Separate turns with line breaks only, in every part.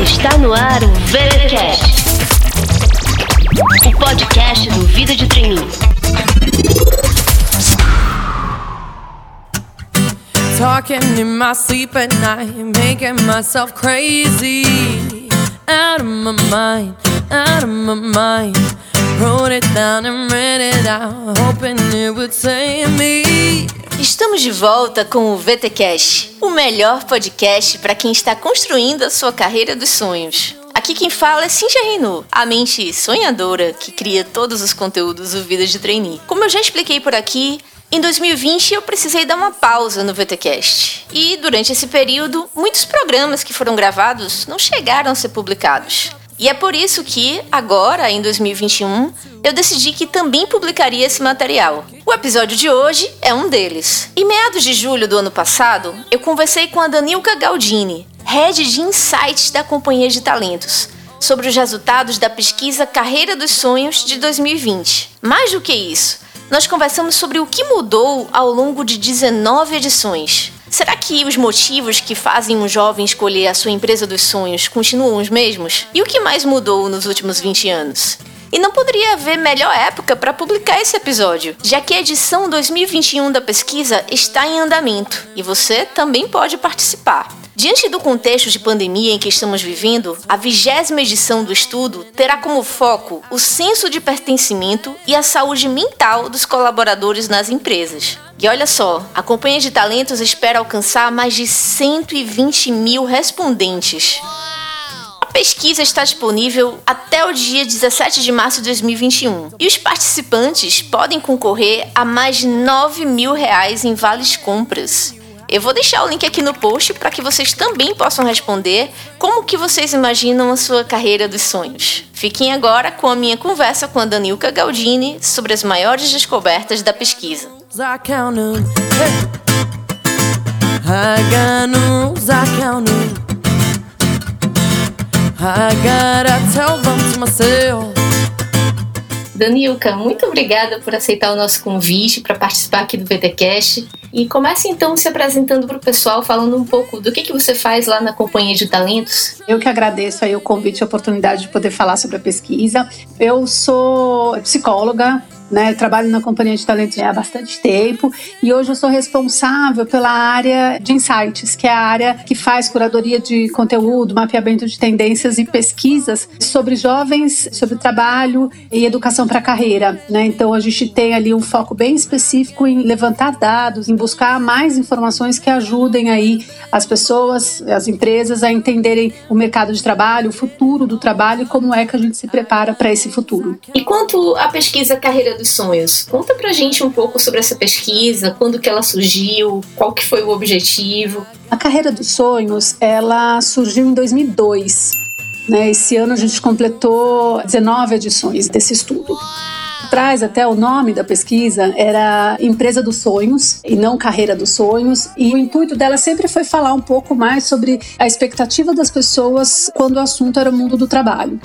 Está no ar o VeraCast, o podcast do Vida de Treininho. Talking in my sleep at night, making myself crazy. Out of my mind, out of my mind. Wrote it down and read it out, hoping it would save me. Estamos de volta com o VTcast, o melhor podcast para quem está construindo a sua carreira dos sonhos. Aqui quem fala é Cintia Renault, a mente sonhadora que cria todos os conteúdos do Vida de Trainee. Como eu já expliquei por aqui, em 2020 eu precisei dar uma pausa no VTcast. E durante esse período, muitos programas que foram gravados não chegaram a ser publicados. E é por isso que, agora, em 2021, eu decidi que também publicaria esse material. O episódio de hoje é um deles. Em meados de julho do ano passado, eu conversei com a Danilka Galdini, head de insights da Companhia de Talentos, sobre os resultados da pesquisa Carreira dos Sonhos de 2020. Mais do que isso, nós conversamos sobre o que mudou ao longo de 19 edições. Será que os motivos que fazem um jovem escolher a sua empresa dos sonhos continuam os mesmos? E o que mais mudou nos últimos 20 anos? E não poderia haver melhor época para publicar esse episódio, já que a edição 2021 da pesquisa está em andamento e você também pode participar. Diante do contexto de pandemia em que estamos vivendo, a vigésima edição do estudo terá como foco o senso de pertencimento e a saúde mental dos colaboradores nas empresas. E olha só, a Companhia de Talentos espera alcançar mais de 120 mil respondentes. A pesquisa está disponível até o dia 17 de março de 2021 e os participantes podem concorrer a mais de 9 mil reais em vales compras. Eu vou deixar o link aqui no post para que vocês também possam responder como que vocês imaginam a sua carreira dos sonhos. Fiquem agora com a minha conversa com a Danilka Galdini sobre as maiores descobertas da pesquisa. I gotta tell them to myself Danilka, muito obrigada por aceitar o nosso convite para participar aqui do VTcast. E comece então se apresentando para o pessoal, falando um pouco do que, que você faz lá na Companhia de Talentos.
Eu que agradeço aí o convite e a oportunidade de poder falar sobre a pesquisa. Eu sou psicóloga, né? Trabalho na companhia de talentos há bastante tempo e hoje eu sou responsável pela área de insights, que é a área que faz curadoria de conteúdo, mapeamento de tendências e pesquisas sobre jovens, sobre trabalho e educação para a carreira, né? Então a gente tem ali um foco bem específico em levantar dados, em buscar mais informações que ajudem aí as pessoas, as empresas a entenderem o mercado de trabalho, o futuro do trabalho e como é que a gente se prepara para esse futuro.
E quanto à pesquisa carreira dos Sonhos. Conta pra gente um pouco sobre essa pesquisa, quando que ela surgiu, qual que foi o objetivo.
A Carreira dos Sonhos, ela surgiu em 2002. Né? Esse ano a gente completou 19 edições desse estudo traz até o nome da pesquisa era Empresa dos Sonhos e não Carreira dos Sonhos. E o intuito dela sempre foi falar um pouco mais sobre a expectativa das pessoas quando o assunto era o mundo do trabalho.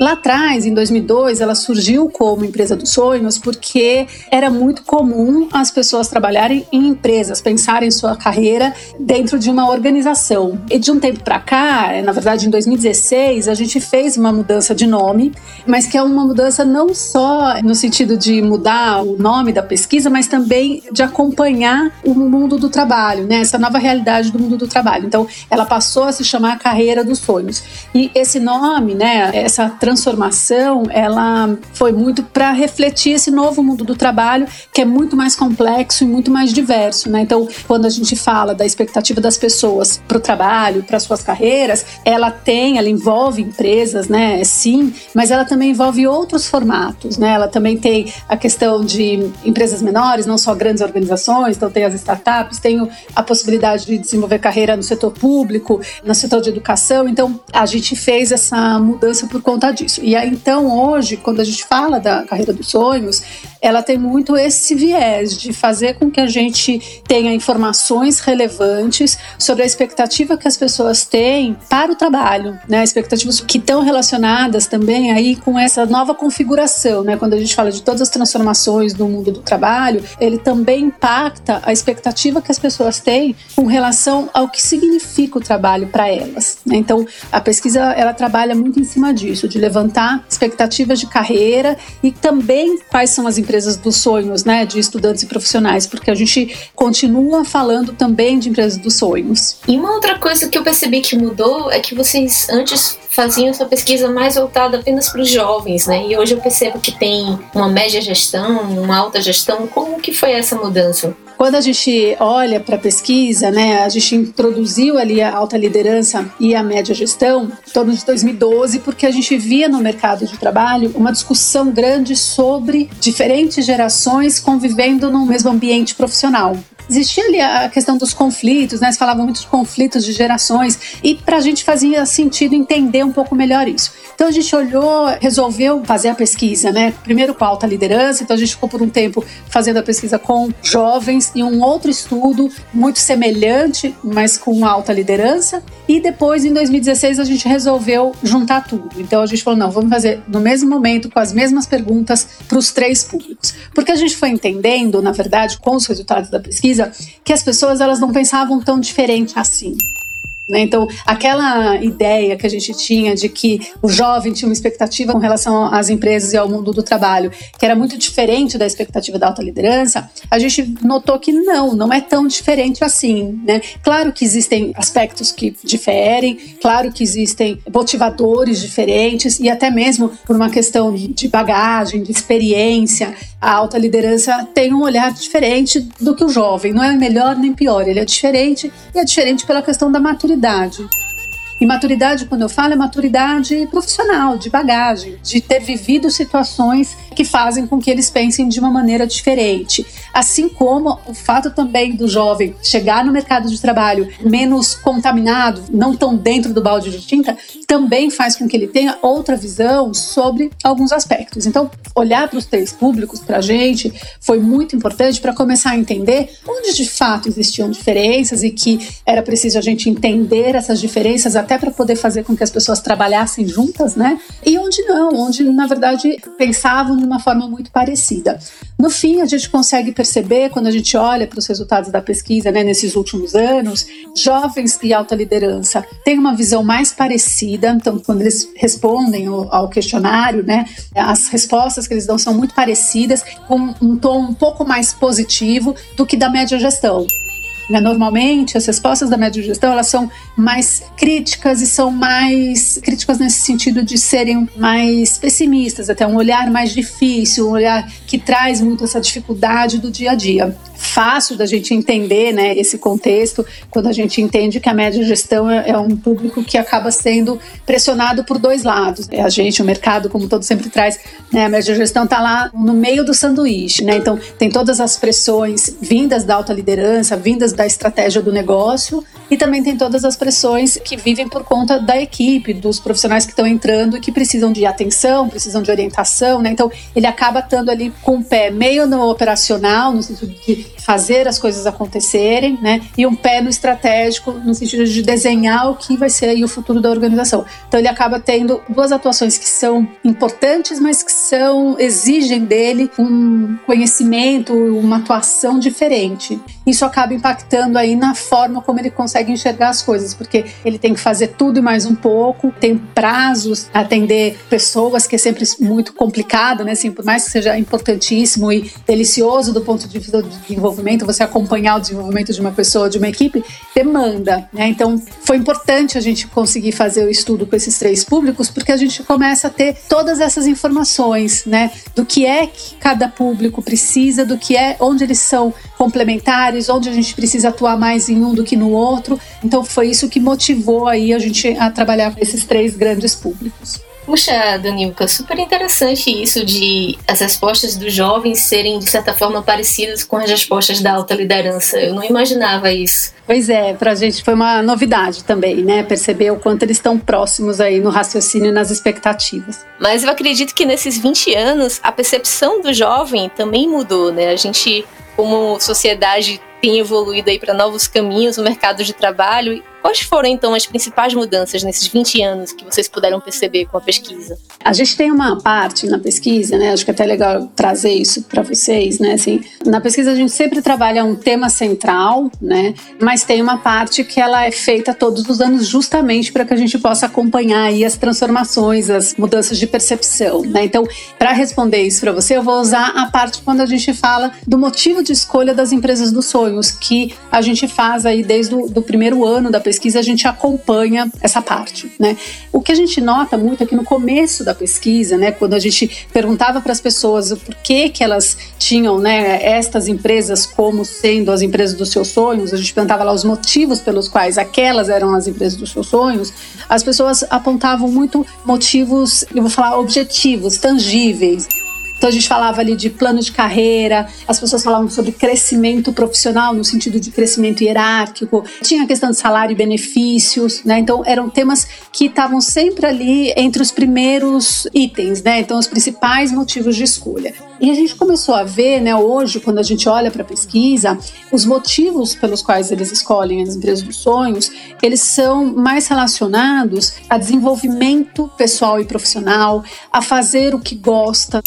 Lá atrás, em 2002, ela surgiu como empresa dos sonhos porque era muito comum as pessoas trabalharem em empresas, pensarem sua carreira dentro de uma organização. E de um tempo para cá, na verdade em 2016, a gente fez uma mudança de nome, mas que é uma mudança não só no sentido de mudar o nome da pesquisa, mas também de acompanhar o mundo do trabalho, né? Essa nova realidade do mundo do trabalho. Então, ela passou a se chamar Carreira dos Sonhos. E esse nome, né, essa transformação ela foi muito para refletir esse novo mundo do trabalho que é muito mais complexo e muito mais diverso, né? Então, quando a gente fala da expectativa das pessoas para o trabalho, para suas carreiras, ela tem, ela envolve empresas, né? Sim, mas ela também envolve outros formatos, né? Ela também tem a questão de empresas menores, não só grandes organizações, então tem as startups, tem a possibilidade de desenvolver carreira no setor público, no setor de educação. Então, a gente fez essa mudança por conta disso. E aí, então, hoje, quando a gente fala da carreira dos sonhos, ela tem muito esse viés de fazer com que a gente tenha informações relevantes sobre a expectativa que as pessoas têm para o trabalho, né? Expectativas que estão relacionadas também aí com essa nova configuração, né? Quando a gente fala de todas as transformações do mundo do trabalho, ele também impacta a expectativa que as pessoas têm com relação ao que significa o trabalho para elas. Né? Então, a pesquisa ela trabalha muito em cima disso, de levantar expectativas de carreira e também quais são as empresas dos sonhos, né, de estudantes e profissionais, porque a gente continua falando também de empresas dos sonhos.
E uma outra coisa que eu percebi que mudou é que vocês antes faziam essa pesquisa mais voltada apenas para os jovens, né? E hoje eu percebo que tem uma média gestão, uma alta gestão. Como que foi essa mudança?
Quando a gente olha para a pesquisa, né, a gente introduziu ali a alta liderança e a média gestão em torno de 2012, porque a gente via no mercado de trabalho uma discussão grande sobre diferentes gerações convivendo no mesmo ambiente profissional existia ali a questão dos conflitos, né? Se falava muito de conflitos de gerações e para a gente fazia sentido entender um pouco melhor isso. Então a gente olhou, resolveu fazer a pesquisa, né? Primeiro com alta liderança, então a gente ficou por um tempo fazendo a pesquisa com jovens e um outro estudo muito semelhante, mas com alta liderança. E depois, em 2016, a gente resolveu juntar tudo. Então a gente falou: não, vamos fazer no mesmo momento, com as mesmas perguntas para os três públicos. Porque a gente foi entendendo, na verdade, com os resultados da pesquisa, que as pessoas elas não pensavam tão diferente assim. Né? Então, aquela ideia que a gente tinha de que o jovem tinha uma expectativa com relação às empresas e ao mundo do trabalho, que era muito diferente da expectativa da alta liderança, a gente notou que não, não é tão diferente assim. Né? Claro que existem aspectos que diferem, claro que existem motivadores diferentes e até mesmo por uma questão de bagagem, de experiência, a alta liderança tem um olhar diferente do que o jovem. Não é melhor nem pior, ele é diferente e é diferente pela questão da maturidade. E maturidade, quando eu falo, é maturidade profissional, de bagagem, de ter vivido situações que fazem com que eles pensem de uma maneira diferente. Assim como o fato também do jovem chegar no mercado de trabalho menos contaminado, não tão dentro do balde de tinta, também faz com que ele tenha outra visão sobre alguns aspectos. Então, olhar para os três públicos para a gente foi muito importante para começar a entender onde de fato existiam diferenças e que era preciso a gente entender essas diferenças até para poder fazer com que as pessoas trabalhassem juntas, né? E onde não, onde na verdade pensavam de uma forma muito parecida. No fim, a gente consegue perceber quando a gente olha para os resultados da pesquisa, né, nesses últimos anos, jovens e alta liderança têm uma visão mais parecida então, quando eles respondem ao questionário, né, as respostas que eles dão são muito parecidas, com um tom um pouco mais positivo do que da média gestão. Né? Normalmente, as respostas da média gestão elas são mais críticas e são mais críticas nesse sentido de serem mais pessimistas, até um olhar mais difícil, um olhar que traz muito essa dificuldade do dia a dia fácil da gente entender né, esse contexto quando a gente entende que a média gestão é, é, um público que acaba sendo pressionado por dois lados. É a gente, o mercado, como todo sempre traz, né, a média gestão está lá no meio do sanduíche. Né? Então, tem todas as pressões vindas da alta liderança, vindas da estratégia do negócio, e também tem todas as pressões que vivem por conta da equipe, dos profissionais que estão entrando e que precisam de atenção, precisam de orientação. Né? Então, ele acaba estando ali com o pé meio no operacional, no sentido de fazer as coisas acontecerem, né? E um pé no estratégico, no sentido de desenhar o que vai ser o futuro da organização. Então ele acaba tendo duas atuações que são importantes, mas que são exigem dele um conhecimento, uma atuação diferente. Isso acaba impactando aí na forma como ele consegue enxergar as coisas, porque ele tem que fazer tudo e mais um pouco, tem prazos, atender pessoas que é sempre muito complicado, né? Assim, por mais que seja importantíssimo e delicioso do ponto de vista do desenvolvimento você acompanhar o desenvolvimento de uma pessoa, de uma equipe, demanda. Né? Então, foi importante a gente conseguir fazer o estudo com esses três públicos, porque a gente começa a ter todas essas informações, né? Do que é que cada público precisa, do que é, onde eles são complementares, onde a gente precisa atuar mais em um do que no outro. Então, foi isso que motivou aí a gente a trabalhar com esses três grandes públicos.
Puxa, Danilka, super interessante isso de as respostas dos jovens serem, de certa forma, parecidas com as respostas da alta liderança. Eu não imaginava isso.
Pois é, para a gente foi uma novidade também, né? Perceber o quanto eles estão próximos aí no raciocínio e nas expectativas.
Mas eu acredito que nesses 20 anos a percepção do jovem também mudou, né? A gente, como sociedade, tem evoluído aí para novos caminhos no mercado de trabalho. Quais foram então as principais mudanças nesses 20 anos que vocês puderam perceber com a pesquisa?
A gente tem uma parte na pesquisa, né? Acho que é até legal trazer isso para vocês, né? Assim, na pesquisa a gente sempre trabalha um tema central, né? Mas tem uma parte que ela é feita todos os anos justamente para que a gente possa acompanhar aí as transformações, as mudanças de percepção, né? Então, para responder isso para você, eu vou usar a parte quando a gente fala do motivo de escolha das empresas do sonho sonhos que a gente faz aí desde o do primeiro ano da pesquisa, a gente acompanha essa parte, né? O que a gente nota muito é que no começo da pesquisa, né, quando a gente perguntava para as pessoas o porquê que elas tinham, né, estas empresas como sendo as empresas dos seus sonhos, a gente perguntava lá os motivos pelos quais aquelas eram as empresas dos seus sonhos, as pessoas apontavam muito motivos, eu vou falar objetivos, tangíveis. Então a gente falava ali de plano de carreira, as pessoas falavam sobre crescimento profissional no sentido de crescimento hierárquico, tinha a questão de salário e benefícios, né? Então eram temas que estavam sempre ali entre os primeiros itens, né? Então os principais motivos de escolha. E a gente começou a ver, né, hoje, quando a gente olha para a pesquisa, os motivos pelos quais eles escolhem as empresas dos sonhos, eles são mais relacionados a desenvolvimento pessoal e profissional, a fazer o que gosta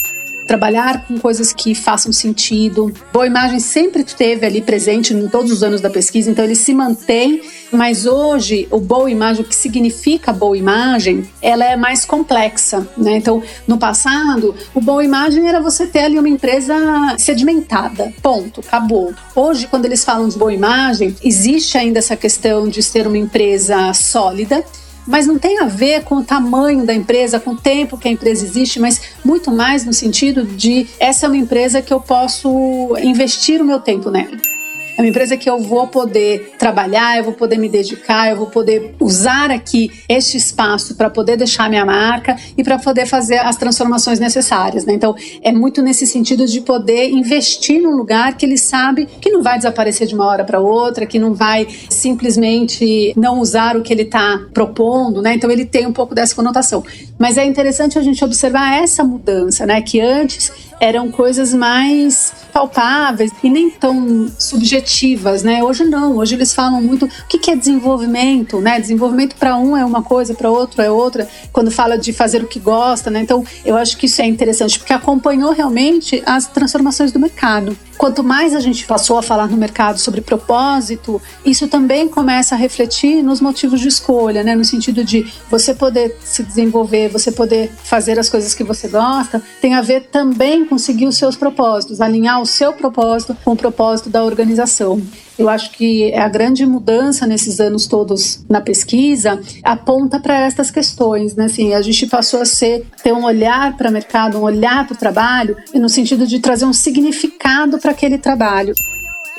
trabalhar com coisas que façam sentido. Boa imagem sempre esteve ali presente em todos os anos da pesquisa, então ele se mantém, mas hoje o boa imagem, o que significa boa imagem, ela é mais complexa, né? Então, no passado, o boa imagem era você ter ali uma empresa sedimentada, ponto, acabou. Hoje, quando eles falam de boa imagem, existe ainda essa questão de ser uma empresa sólida, mas não tem a ver com o tamanho da empresa, com o tempo que a empresa existe, mas muito mais no sentido de essa é uma empresa que eu posso investir o meu tempo nela. É uma empresa que eu vou poder trabalhar, eu vou poder me dedicar, eu vou poder usar aqui este espaço para poder deixar minha marca e para poder fazer as transformações necessárias. Né? Então, é muito nesse sentido de poder investir num lugar que ele sabe que não vai desaparecer de uma hora para outra, que não vai simplesmente não usar o que ele está propondo. Né? Então, ele tem um pouco dessa conotação. Mas é interessante a gente observar essa mudança, né? que antes eram coisas mais palpáveis e nem tão subjetivas, né? Hoje não, hoje eles falam muito o que é desenvolvimento, né? Desenvolvimento para um é uma coisa, para outro é outra. Quando fala de fazer o que gosta, né? Então eu acho que isso é interessante porque acompanhou realmente as transformações do mercado. Quanto mais a gente passou a falar no mercado sobre propósito, isso também começa a refletir nos motivos de escolha, né? No sentido de você poder se desenvolver, você poder fazer as coisas que você gosta, tem a ver também com seguir os seus propósitos, alinhar o seu propósito com o propósito da organização. Eu acho que a grande mudança nesses anos todos na pesquisa aponta para estas questões, né? Assim, a gente passou a ser ter um olhar para o mercado, um olhar para o trabalho, no sentido de trazer um significado para aquele trabalho.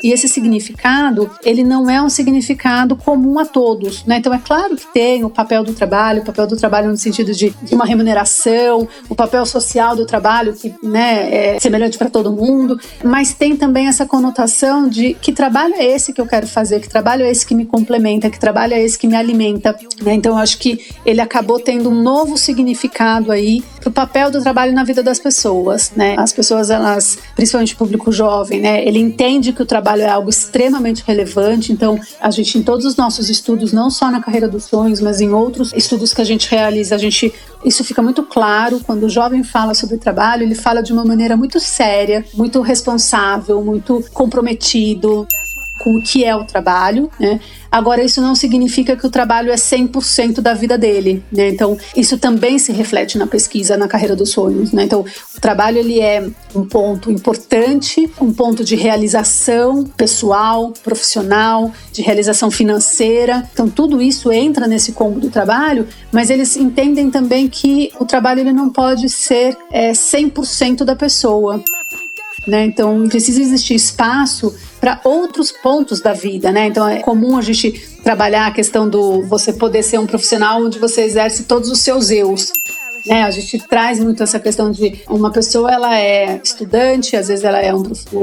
E esse significado, ele não é um significado comum a todos, né? Então é claro que tem o papel do trabalho, o papel do trabalho no sentido de, uma remuneração, o papel social do trabalho que, né, é semelhante para todo mundo, mas tem também essa conotação de que trabalho é esse que eu quero fazer, que trabalho é esse que me complementa, que trabalho é esse que me alimenta, né? Então eu acho que ele acabou tendo um novo significado aí para o papel do trabalho na vida das pessoas, né? As pessoas, elas, principalmente o público jovem, né? Ele entende que o trabalho trabalho é algo extremamente relevante, então a gente em todos os nossos estudos, não só na carreira dos sonhos, mas em outros estudos que a gente realiza, a gente isso fica muito claro. Quando o jovem fala sobre trabalho, ele fala de uma maneira muito séria, muito responsável, muito comprometido com o que é o trabalho, né? Agora, isso não significa que o trabalho é 100% da vida dele, né? Então, isso também se reflete na pesquisa, na carreira dos sonhos, né? Então, o trabalho, ele é um ponto importante, um ponto de realização pessoal, profissional, de realização financeira. Então, tudo isso entra nesse combo do trabalho, mas eles entendem também que o trabalho, ele não pode ser é, 100% da pessoa. Né? Então, precisa existir espaço para outros pontos da vida, né? Então, é comum a gente trabalhar a questão do você poder ser um profissional onde você exerce todos os seus eus. Né? A gente traz muito essa questão de uma pessoa ela é estudante, às vezes ela é um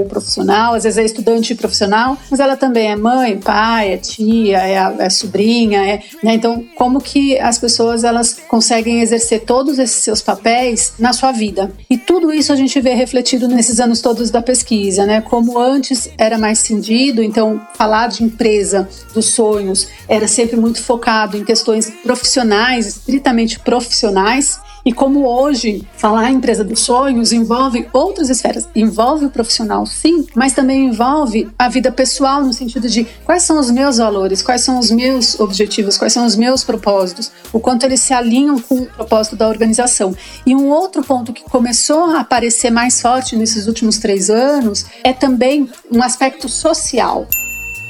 profissional, às vezes é estudante e profissional, mas ela também é mãe, pai, é tia, é, é sobrinha, é, né? Então, como que as pessoas elas conseguem exercer todos esses seus papéis na sua vida? E tudo isso a gente vê refletido nesses anos todos da pesquisa, né? Como antes era mais cindido, então falar de empresa dos sonhos era sempre muito focado em questões profissionais, estritamente profissionais, e como hoje falar em empresa dos sonhos envolve outras esferas, envolve o profissional sim, mas também envolve a vida pessoal no sentido de quais são os meus valores, quais são os meus objetivos, quais são os meus propósitos, o quanto eles se alinham com o propósito da organização. E um outro ponto que começou a aparecer mais forte nesses últimos três anos é também um aspecto social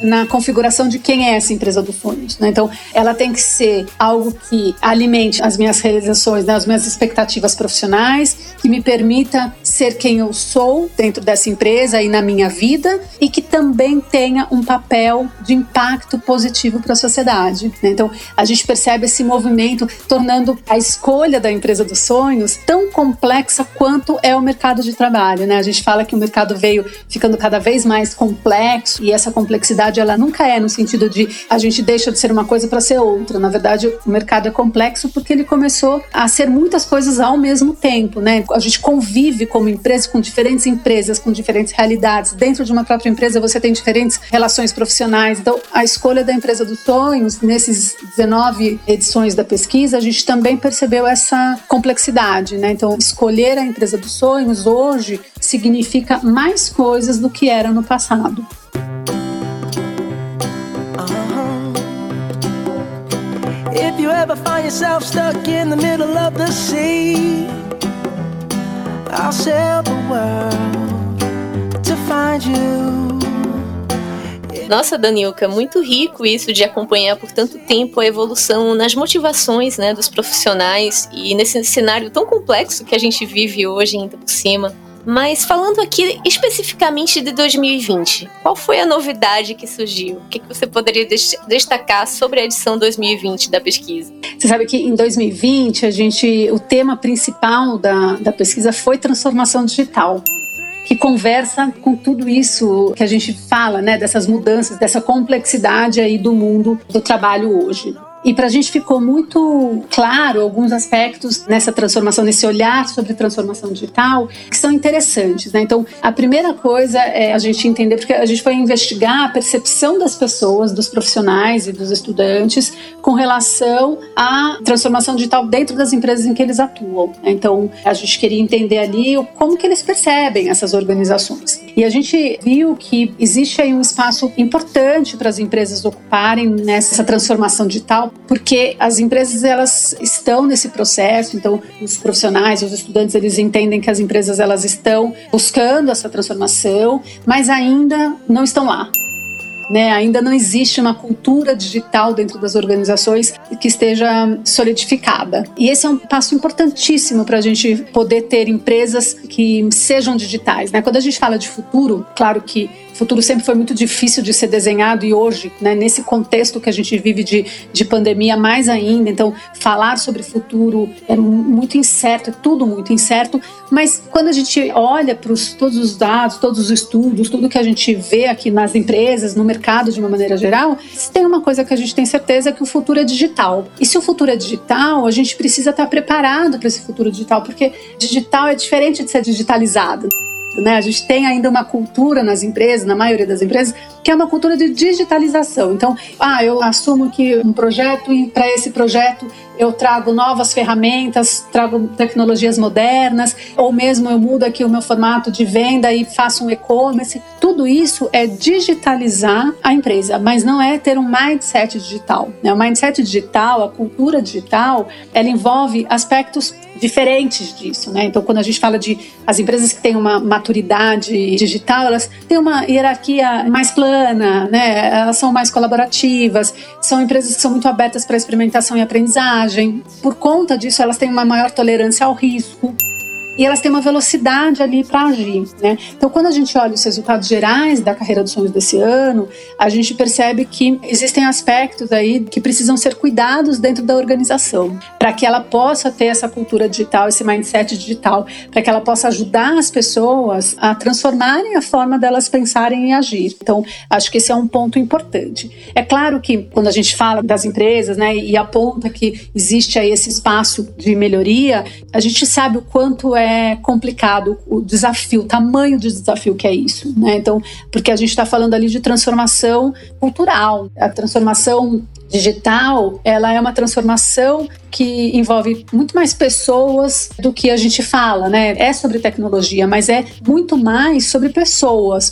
na configuração de quem é essa empresa dos sonhos. Né? Então, ela tem que ser algo que alimente as minhas realizações, né? as minhas expectativas profissionais, que me permita ser quem eu sou dentro dessa empresa e na minha vida, e que também tenha um papel de impacto positivo para a sociedade. Né? Então, a gente percebe esse movimento tornando a escolha da empresa dos sonhos tão complexa quanto é o mercado de trabalho. Né? A gente fala que o mercado veio ficando cada vez mais complexo e essa complexidade verdade, ela nunca é no sentido de a gente deixa de ser uma coisa para ser outra. Na verdade, o mercado é complexo porque ele começou a ser muitas coisas ao mesmo tempo, né? A gente convive como empresa com diferentes empresas, com diferentes realidades. Dentro de uma própria empresa, você tem diferentes relações profissionais. Então, a escolha da empresa dos sonhos, nesses 19 edições da pesquisa, a gente também percebeu essa complexidade, né? Então, escolher a empresa dos sonhos hoje significa mais coisas do que era no passado. If you ever find yourself stuck in the middle of the sea, I'll sail the world to find you. Nossa, Danilka, muito rico isso de acompanhar por tanto tempo a evolução nas motivações né, dos profissionais e nesse cenário tão complexo que a gente vive hoje, ainda por cima. Mas falando aqui especificamente de 2020, qual foi a novidade que surgiu? O que, você poderia destacar sobre a edição 2020 da pesquisa? Você sabe que em 2020 a gente, o tema principal da, da pesquisa foi transformação digital que conversa com tudo isso que a gente fala, né, dessas mudanças, dessa complexidade aí do mundo do trabalho hoje. E para a gente ficou muito claro alguns aspectos nessa transformação, nesse olhar sobre transformação digital, que são interessantes. Né? Então, a primeira coisa é a gente entender, porque a gente foi investigar a percepção das pessoas, dos profissionais e dos estudantes com relação à transformação digital dentro das empresas em que eles atuam. Né? Então, a gente queria entender ali como que eles percebem essas organizações. E a gente viu que existe aí um espaço importante para as empresas ocuparem nessa transformação digital porque as empresas elas estão nesse processo, então os profissionais, os estudantes, eles entendem que as empresas elas estão buscando essa transformação, mas ainda não estão lá. Né, ainda não existe uma cultura digital dentro das organizações que esteja solidificada. E esse é um passo importantíssimo para a gente poder ter empresas que sejam digitais. Né? Quando a gente fala de futuro, claro que futuro sempre foi muito difícil de ser desenhado e hoje, né, nesse contexto que a gente vive de, de pandemia, mais ainda. Então, falar sobre futuro é muito incerto, é tudo muito incerto. Mas quando a gente olha para todos os dados, todos os estudos, tudo que a gente vê aqui nas empresas, no mercado de uma maneira geral, tem uma coisa que a gente tem certeza é que o futuro é digital. E se o futuro é digital, a gente precisa estar preparado para esse futuro digital, porque digital é diferente de ser digitalizado. Né? A gente tem ainda uma cultura nas empresas, na maioria das empresas, que é uma cultura de digitalização. Então, ah, eu assumo que um projeto e para esse projeto eu trago novas ferramentas, trago tecnologias modernas, ou mesmo eu mudo aqui o meu formato de venda e faço um e-commerce. Tudo isso é digitalizar a empresa, mas não é ter um mindset digital. Né? O mindset digital, a cultura digital, ela envolve aspectos diferentes disso, né? Então, quando a gente fala de as empresas que têm uma maturidade digital, elas têm uma hierarquia mais plana, né? Elas são mais colaborativas, são empresas que são muito abertas para experimentação e aprendizagem. Por conta disso, elas têm uma maior tolerância ao risco. E elas têm uma velocidade ali para agir, né? Então, quando a gente olha os resultados gerais da carreira dos sonhos desse ano, a gente percebe que existem aspectos aí que precisam ser cuidados dentro da organização, para que ela possa ter essa cultura digital, esse mindset digital, para que ela possa ajudar as pessoas a transformarem a forma delas pensarem e agir. Então, acho que esse é um ponto importante. É claro que quando a gente fala das empresas, né, e aponta que existe aí esse espaço de melhoria, a gente sabe o quanto é complicado o desafio, o tamanho do desafio que é isso, né? Então, porque a gente está falando ali de transformação cultural, a transformação digital, ela é uma transformação que envolve muito mais pessoas do que a gente fala, né? É sobre tecnologia, mas é muito mais sobre pessoas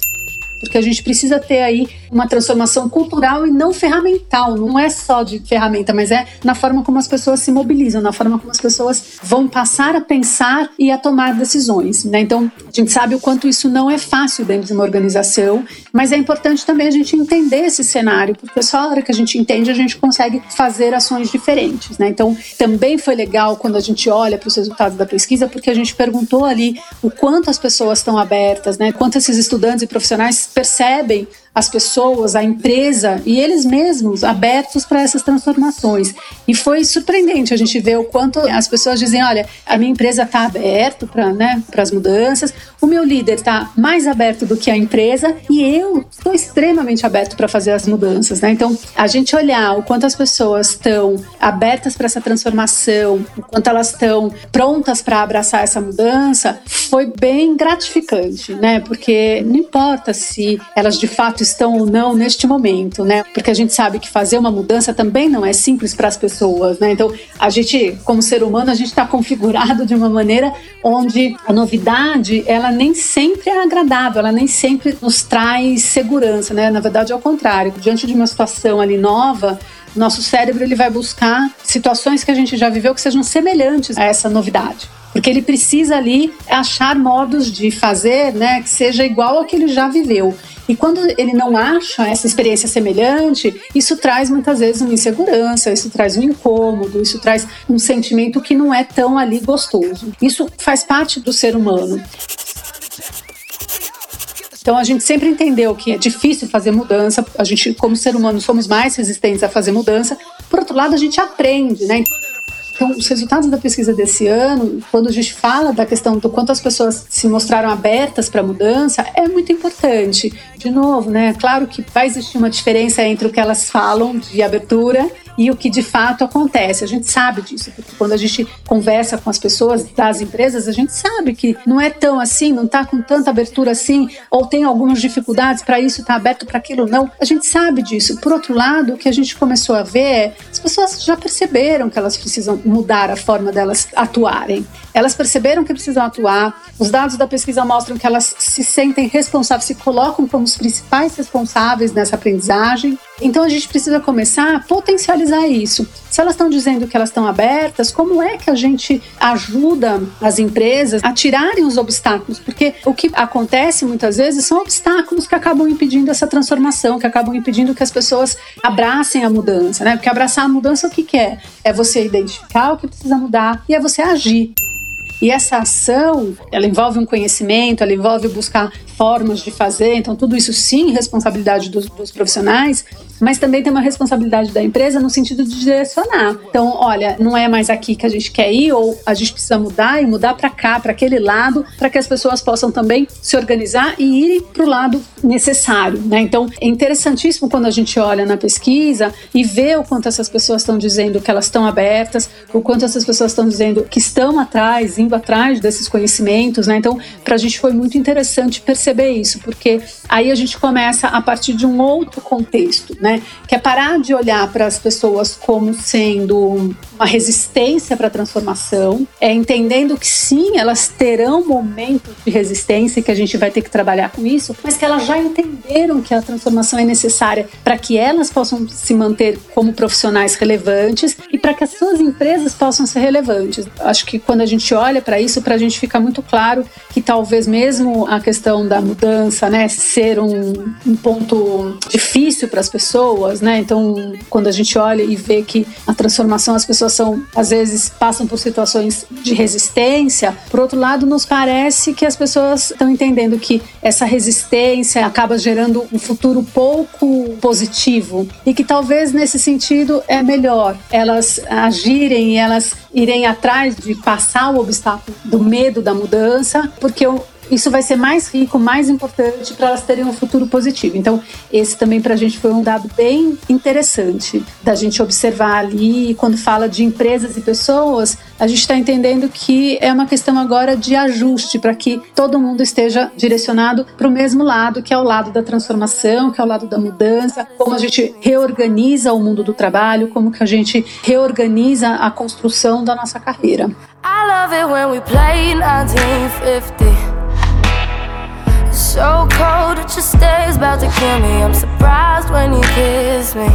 porque a gente precisa ter aí uma transformação cultural e não ferramental. Não é só de ferramenta, mas é na forma como as pessoas se mobilizam, na forma como as pessoas vão passar a pensar e a tomar decisões. Né? Então, a gente sabe o quanto isso não é fácil dentro de uma organização, mas é importante também a gente entender esse cenário, porque só a hora que a gente entende, a gente consegue fazer ações diferentes. Né? Então, também foi legal quando a gente olha para os resultados da pesquisa, porque a gente perguntou ali o quanto as pessoas estão abertas, né? quanto esses estudantes e profissionais percebem as pessoas, a empresa e eles mesmos abertos para essas transformações. E foi surpreendente a gente ver o quanto as pessoas dizem: olha, a minha empresa está aberta para né, as mudanças, o meu líder está mais aberto do que a empresa e eu estou extremamente aberto para fazer as mudanças. Né? Então, a gente olhar o quanto as pessoas estão abertas para essa transformação, o quanto elas estão prontas para abraçar essa mudança, foi bem gratificante, né? Porque não importa se elas de fato estão ou não neste momento, né? Porque a gente sabe que fazer uma mudança também não é simples para as pessoas, né? Então, a gente, como ser humano, a gente está configurado de uma maneira onde a novidade, ela nem sempre é agradável, ela nem sempre nos traz segurança, né? Na verdade, é o contrário. Diante de uma situação ali nova, nosso cérebro ele vai buscar situações que a gente já viveu que sejam semelhantes a essa novidade porque ele precisa ali achar modos de fazer, né, que seja igual ao que ele já viveu. E quando ele não acha essa experiência semelhante, isso traz muitas vezes uma insegurança, isso traz um incômodo, isso traz um sentimento que não é tão ali gostoso. Isso faz parte do ser humano. Então a gente sempre entendeu que é difícil fazer mudança, a gente como ser humano somos mais resistentes a fazer mudança. Por outro lado, a gente aprende, né? Então, os resultados da pesquisa desse ano, quando a gente fala da questão do quanto as pessoas se mostraram abertas para a mudança, é muito importante. De novo, né? Claro que vai existir uma diferença entre o que elas falam de abertura e o que de fato acontece. A gente sabe disso, porque quando a gente conversa com as pessoas das empresas, a gente sabe que não é tão assim, não está com tanta abertura assim, ou tem algumas dificuldades para isso, está aberto para aquilo, não. A gente sabe disso. Por outro lado, o que a gente começou a ver é as pessoas já perceberam que elas precisam mudar a forma delas atuarem. Elas perceberam que precisam atuar. Os dados da pesquisa mostram que elas se sentem responsáveis, se colocam como os principais responsáveis nessa aprendizagem. Então a gente precisa começar a potencializar isso. Se elas estão dizendo que elas estão abertas, como é que a gente ajuda as empresas a tirarem os obstáculos? Porque o que acontece muitas vezes são obstáculos que acabam impedindo essa transformação, que acabam impedindo que as pessoas abracem a mudança, né? Porque abraçar a mudança o que, que é? É você identificar o que precisa mudar e é você agir. E essa ação, ela envolve um conhecimento, ela envolve buscar formas de fazer, então tudo isso sim, responsabilidade dos, dos profissionais, mas também tem uma responsabilidade da empresa no sentido de direcionar. Então, olha, não é mais aqui que a gente quer ir, ou a gente precisa mudar e mudar para cá, para aquele lado, para que as pessoas possam também se organizar e irem para o lado necessário. Né? Então, é interessantíssimo quando a gente olha na pesquisa e vê o quanto essas pessoas estão dizendo que elas estão abertas, o quanto essas pessoas estão dizendo que estão atrás, indo atrás desses conhecimentos. Né? Então, para a gente foi muito interessante perceber isso, porque aí a gente começa a partir de um outro contexto. Né? Que é parar de olhar para as pessoas como sendo uma resistência para a transformação, é entendendo que sim, elas terão momentos de resistência que a gente vai ter que trabalhar com isso, mas que elas já entenderam que a transformação é necessária para que elas possam se manter como profissionais relevantes e para que as suas empresas possam ser relevantes. Acho que quando a gente olha para isso, para a gente fica muito claro que talvez mesmo a questão da mudança, né, ser um, um ponto difícil para as pessoas, né? Então, quando a gente olha e vê que a transformação as pessoas situação, às vezes passam por situações de resistência. Por outro lado, nos parece que as pessoas estão entendendo que essa resistência acaba gerando um futuro pouco positivo e que talvez nesse sentido é melhor elas agirem, elas irem atrás de passar o obstáculo do medo da mudança, porque isso vai ser mais rico, mais importante para elas terem um futuro positivo. Então, esse também para a gente foi um dado bem interessante da gente observar ali. Quando fala de empresas e pessoas, a gente está entendendo que é uma questão agora de ajuste para que todo mundo esteja direcionado para o mesmo lado, que é o lado da transformação, que é o lado da mudança, como a gente reorganiza o mundo do trabalho, como que a gente reorganiza a construção da nossa carreira. I love it when we play 1950. So cold that your stay's about to kill me. I'm surprised when you kiss me.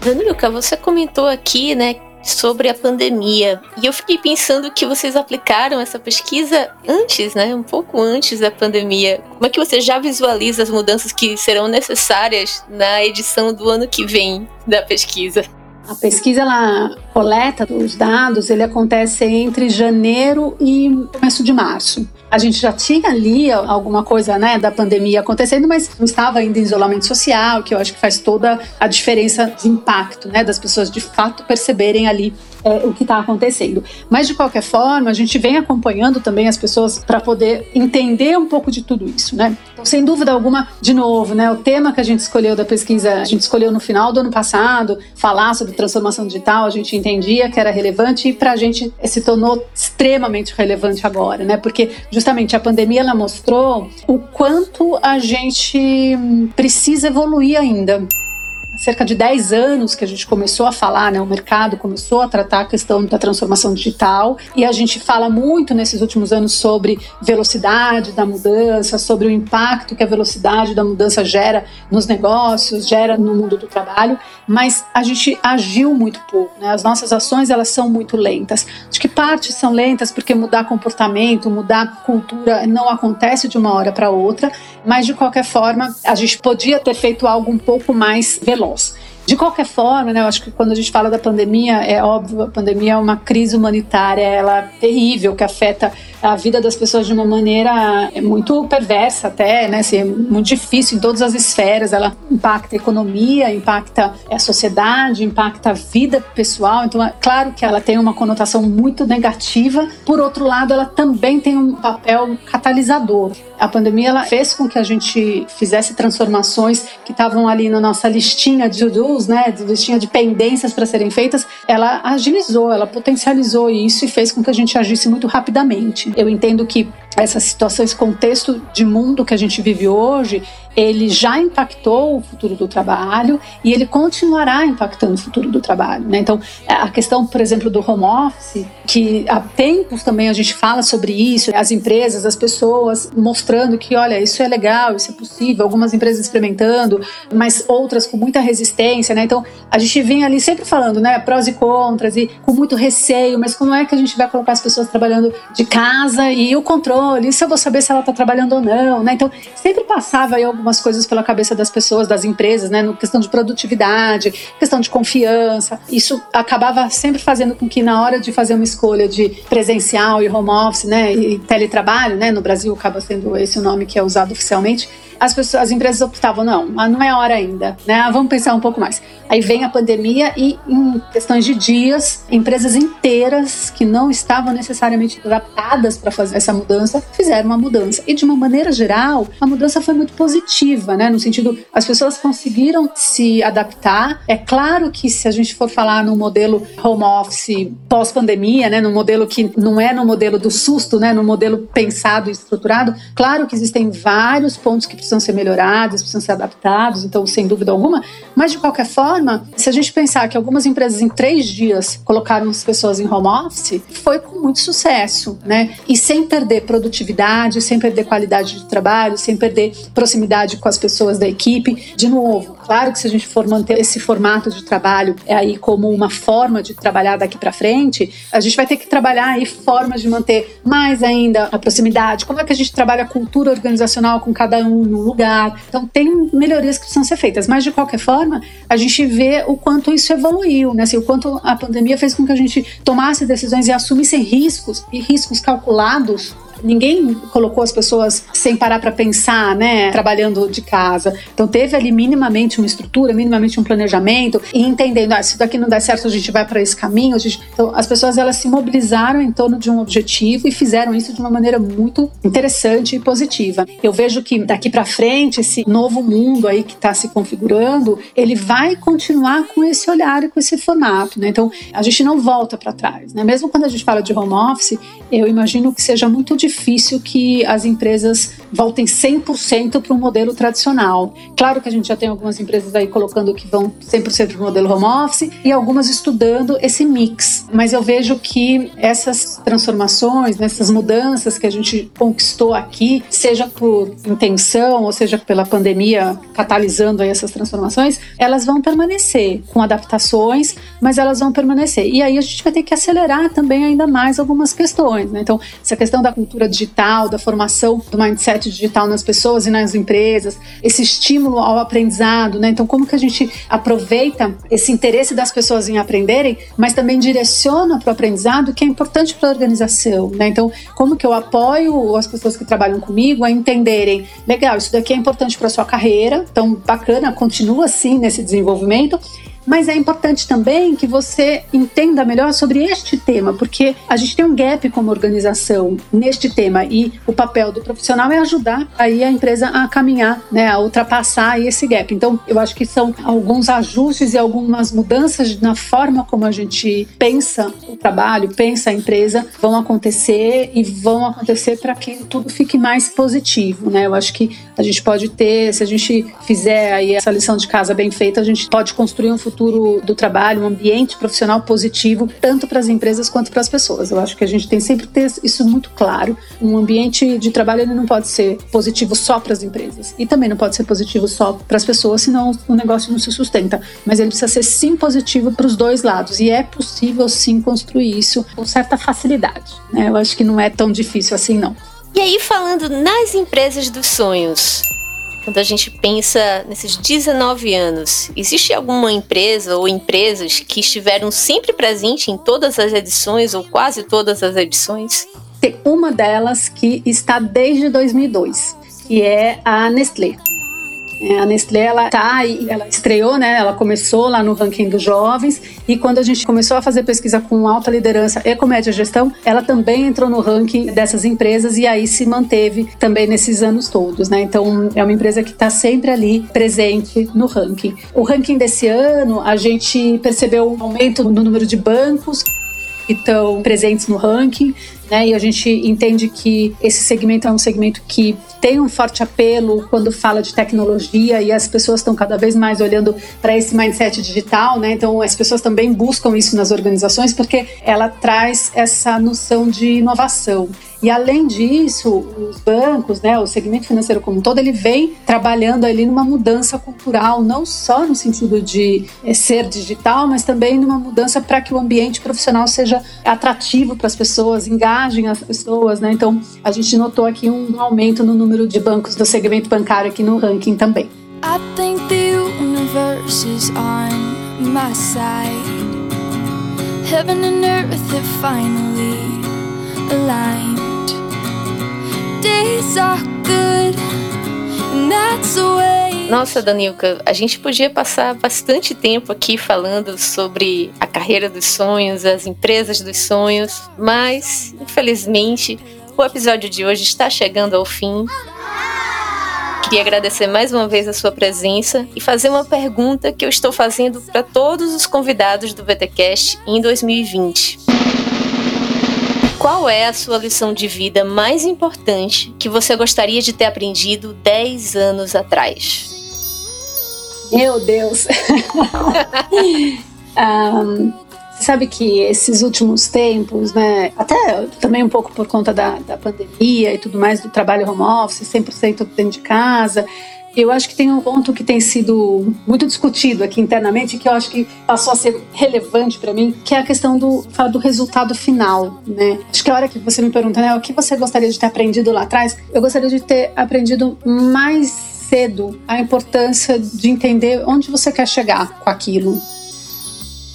Danuca, você comentou aqui, né, sobre a pandemia. E eu fiquei pensando que vocês aplicaram essa pesquisa antes, né? Um pouco antes da pandemia. Como é que você já visualiza as mudanças que serão necessárias na edição do ano que vem da pesquisa?
A pesquisa, ela coleta os dados, ele acontece entre janeiro e começo de março. A gente já tinha ali alguma coisa né, da pandemia acontecendo, mas não estava ainda em isolamento social, que eu acho que faz toda a diferença de impacto, né, das pessoas de fato perceberem ali é, o que está acontecendo. Mas, de qualquer forma, a gente vem acompanhando também as pessoas para poder entender um pouco de tudo isso, né? Então, sem dúvida alguma, de novo, né, o tema que a gente escolheu da pesquisa, a gente escolheu no final do ano passado, falar sobre transformação digital, a gente entendia que era relevante e para a gente se tornou extremamente relevante agora, né? Porque justamente a pandemia ela mostrou o quanto a gente precisa evoluir ainda cerca de 10 anos que a gente começou a falar, né, o mercado começou a tratar a questão da transformação digital e a gente fala muito nesses últimos anos sobre velocidade da mudança, sobre o impacto que a velocidade da mudança gera nos negócios, gera no mundo do trabalho, mas a gente agiu muito pouco, né? As nossas ações elas são muito lentas. Acho que partes são lentas porque mudar comportamento, mudar cultura não acontece de uma hora para outra, mas de qualquer forma a gente podia ter feito algo um pouco mais veloz veloz. De qualquer forma, né, eu acho que quando a gente fala da pandemia, é óbvio, a pandemia é uma crise humanitária, ela é terrível, que afeta a vida das pessoas de uma maneira é muito perversa até, né, assim, é muito difícil em todas as esferas, ela impacta a economia, impacta a sociedade, impacta a vida pessoal, então é claro que ela tem uma conotação muito negativa, por outro lado, ela também tem um papel catalisador. A pandemia ela fez com que a gente fizesse transformações que estavam ali na nossa listinha de to-dos, né, de listinha de pendências para serem feitas. Ela agilizou, ela potencializou isso e fez com que a gente agisse muito rapidamente. Eu entendo que essa situação, esse contexto de mundo que a gente vive hoje, ele já impactou o futuro do trabalho e ele continuará impactando o futuro do trabalho. Né? Então, a questão, por exemplo, do home office, que há tempos também a gente fala sobre isso, as empresas, as pessoas mostrando que, olha, isso é legal, isso é possível, algumas empresas experimentando, mas outras com muita resistência. Né? Então, a gente vem ali sempre falando né, prós e contras e com muito receio, mas como é que a gente vai colocar as pessoas trabalhando de casa e o controle? Isso eu vou saber se ela está trabalhando ou não. Né? Então, sempre passava aí algumas coisas pela cabeça das pessoas, das empresas, né? No questão de produtividade, questão de confiança. Isso acabava sempre fazendo com que na hora de fazer uma escolha de presencial e home office, né, e teletrabalho, né, no Brasil acaba sendo esse o nome que é usado oficialmente, as, pessoas, as empresas optavam, não, não é hora ainda, né? Ah, vamos pensar um pouco mais. Aí vem a pandemia e, em questões de dias, empresas inteiras que não estavam necessariamente adaptadas para fazer essa mudança fizeram uma mudança. E, de uma maneira geral, a mudança foi muito positiva, né? No sentido, as pessoas conseguiram se adaptar. É claro que se a gente for falar no modelo home office pós-pandemia, né? No modelo que não é no modelo do susto, né? No modelo pensado e estruturado, claro que existem vários pontos que precisam ser melhorados, precisam ser adaptados, então, sem dúvida alguma. Mas, de qualquer forma, se a gente pensar que algumas empresas em três dias colocaram as pessoas em home office, foi com muito sucesso, né? E sem perder produtividade, sem perder qualidade de trabalho, sem perder proximidade com as pessoas da equipe. De novo, claro que se a gente for manter esse formato de trabalho é aí como uma forma de trabalhar daqui para frente, a gente vai ter que trabalhar aí formas de manter mais ainda a proximidade. Como é que a gente trabalha a cultura organizacional com cada um no lugar? Então tem melhorias que precisam ser feitas, mas de qualquer forma, a gente vê o quanto isso evoluiu, né? Assim, o quanto a pandemia fez com que a gente tomasse decisões e assumisse riscos e riscos calculados ninguém colocou as pessoas sem parar para pensar, né, trabalhando de casa. Então teve ali minimamente uma estrutura, minimamente um planejamento e entendendo, ah, se daqui não der certo, a gente vai para esse caminho. Gente... Então as pessoas elas se mobilizaram em torno de um objetivo e fizeram isso de uma maneira muito interessante e positiva. Eu vejo que daqui para frente esse novo mundo aí que está se configurando, ele vai continuar com esse olhar e com esse formato, né? Então a gente não volta para trás, né? Mesmo quando a gente fala de home office, eu imagino que seja muito difícil difícil que as empresas voltem 100% para um modelo tradicional. Claro que a gente já tem algumas empresas aí colocando que vão 100% para o modelo home office e algumas estudando esse mix. Mas eu vejo que essas transformações, né, essas mudanças que a gente conquistou aqui, seja por intenção ou seja pela pandemia catalisando aí essas transformações, elas vão permanecer com adaptações, mas elas vão permanecer. E aí a gente vai ter que acelerar também ainda mais algumas questões. Né? Então, essa questão da cultura cultura digital, da formação do mindset digital nas pessoas e nas empresas, esse estímulo ao aprendizado, né? Então, como que a gente aproveita esse interesse das pessoas em aprenderem, mas também direciona para o aprendizado que é importante para a organização, né? Então, como que eu apoio as pessoas que trabalham comigo a entenderem, legal, isso daqui é importante para sua carreira, então bacana, continua assim nesse desenvolvimento mas é importante também que você entenda melhor sobre este tema, porque a gente tem um gap como organização neste tema e o papel do profissional é ajudar aí a empresa a caminhar, né, a ultrapassar esse gap. Então, eu acho que são alguns ajustes e algumas mudanças na forma como a gente pensa o trabalho, pensa a empresa, vão acontecer e vão acontecer para que tudo fique mais positivo, né? Eu acho que a gente pode ter, se a gente fizer aí essa lição de casa bem feita, a gente pode construir um futuro futuro do trabalho, um ambiente profissional positivo, tanto para as empresas quanto para as pessoas. Eu acho que a gente tem sempre que ter isso muito claro. Um ambiente de trabalho ele não pode ser positivo só para as empresas e também não pode ser positivo só para as pessoas, senão o negócio não se sustenta. Mas ele precisa ser sim positivo para os dois lados e é possível sim construir isso com certa facilidade. Né? Eu acho que não é tão difícil assim não.
E aí falando nas empresas dos sonhos, quando a gente pensa nesses 19 anos, existe alguma empresa ou empresas que estiveram sempre presentes em todas as edições ou quase todas as edições?
Tem uma delas que está desde 2002, que é a Nestlé. É, a Nestlé, ela tá aí, ela estreou, né? Ela começou lá no ranking dos jovens e quando a gente começou a fazer pesquisa com alta liderança e com média gestão, ela também entrou no ranking dessas empresas e aí se manteve também nesses anos todos, né? Então é uma empresa que está sempre ali presente no ranking. O ranking desse ano, a gente percebeu um aumento no número de bancos que estão presentes no ranking, né? E a gente entende que esse segmento é um segmento que tem um forte apelo quando fala de tecnologia e as pessoas estão cada vez mais olhando para esse mindset digital, né? Então as pessoas também buscam isso nas organizações porque ela traz essa noção de inovação. E além disso, os bancos, né, o segmento financeiro como um todo, ele vem trabalhando ali numa mudança cultural, não só no sentido de é, ser digital, mas também numa mudança para que o ambiente profissional seja atrativo para as pessoas, engajem as pessoas, né? Então, a gente notou aqui um aumento no número de bancos do segmento bancário aqui no ranking também. I think the universe is on my side. Heaven and earth have finally aligned.
Nossa, Danilka, a gente podia passar bastante tempo aqui falando sobre a carreira dos sonhos, as empresas dos sonhos, mas infelizmente o episódio de hoje está chegando ao fim. Queria agradecer mais uma vez a sua presença e fazer uma pergunta que eu estou fazendo para todos os convidados do VTcast em 2020. Qual é a sua lição de vida mais importante que você gostaria de ter aprendido 10 anos atrás?
Meu Deus! um, Sabe que esses últimos tempos, né, até também um pouco por conta da, da pandemia e tudo mais, do trabalho home office, 100% dentro de casa, eu acho que tem um ponto que tem sido muito discutido aqui internamente, que eu acho que passou a ser relevante para mim, que é a questão do, do resultado final, né? Acho que a hora que você me pergunta, né, o que você gostaria de ter aprendido lá atrás, eu gostaria de ter aprendido mais cedo a importância de entender onde você quer chegar com aquilo,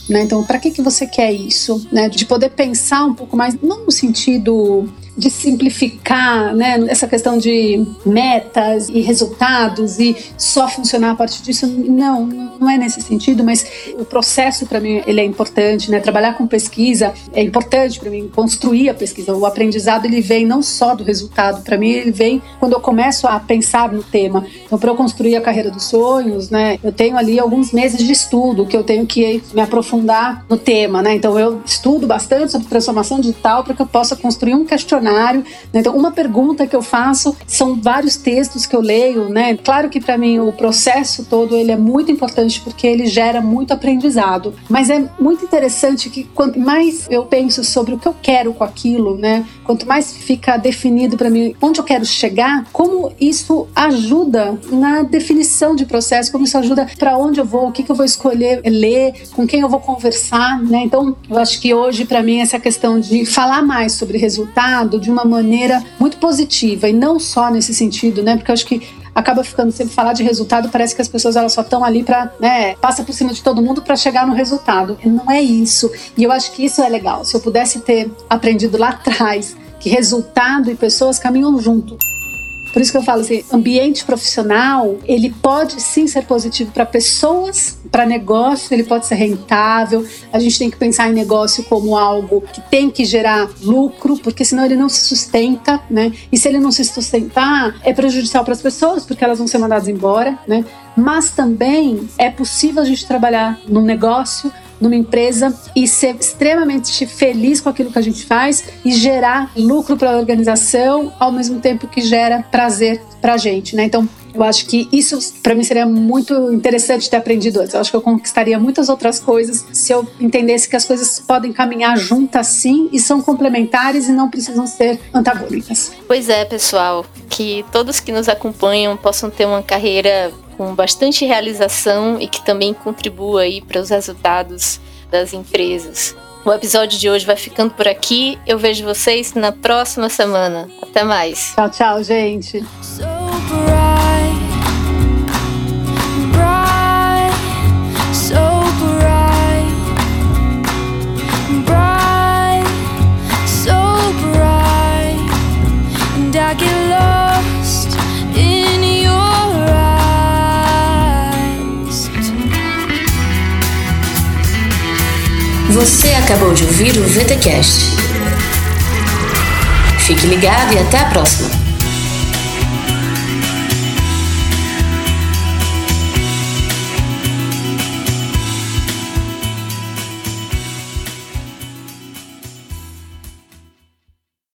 né? Então, para que, que você quer isso? Né? De poder pensar um pouco mais, não no sentido de simplificar né, essa questão de metas e resultados e só funcionar a partir disso. Não, não é nesse sentido, mas o processo para mim ele é importante, né? Trabalhar com pesquisa é importante para mim, construir a pesquisa. O aprendizado ele vem não só do resultado, para mim ele vem quando eu começo a pensar no tema. Então, para eu construir a carreira dos sonhos, né, eu tenho ali alguns meses de estudo que eu tenho que me aprofundar no tema, né? Então, eu estudo bastante sobre transformação digital para que eu possa construir um questionário. Né? Então, uma pergunta que eu faço são vários textos que eu leio, né? Claro que para mim o processo todo ele é muito importante porque ele gera muito aprendizado. Mas é muito interessante que quanto mais eu penso sobre o que eu quero com aquilo, né? Quanto mais fica definido para mim onde eu quero chegar, como isso ajuda na definição de processo, como isso ajuda para onde eu vou, o que, que eu vou escolher ler, com quem eu vou conversar, né? Então, eu acho que hoje para mim essa questão de falar mais sobre resultado de uma maneira muito positiva e não só nesse sentido, né? Porque eu acho que acaba ficando sempre falar de resultado, parece que as pessoas elas só estão ali para, né, passa por cima de todo mundo para chegar no resultado. Não é isso. E eu acho que isso é legal. Se eu pudesse ter aprendido lá atrás que resultado e pessoas caminham junto. Por isso que eu falo assim, ambiente profissional, ele pode sim ser positivo para pessoas, para negócio, ele pode ser rentável. A gente tem que pensar em negócio como algo que tem que gerar lucro, porque senão ele não se sustenta, né? E se ele não se sustentar, é prejudicial para as pessoas, porque elas vão ser mandadas embora, né? Mas também é possível a gente trabalhar num negócio numa empresa e ser extremamente feliz com aquilo que a gente faz e gerar lucro para a organização ao mesmo tempo que gera prazer para a gente, né? Então, eu acho que isso para mim seria muito interessante ter aprendido antes. Eu acho que eu conquistaria muitas outras coisas se eu entendesse que as coisas podem caminhar juntas sim e são complementares e não precisam ser antagônicas.
Pois é, pessoal, que todos que nos acompanham possam ter uma carreira com bastante realização e que também contribua aí para os resultados das empresas. O episódio de hoje vai ficando por aqui. Eu vejo vocês na próxima semana. Até mais.
Tchau, tchau, gente.
Você acabou de ouvir o VTCast. Fique ligado e até a próxima!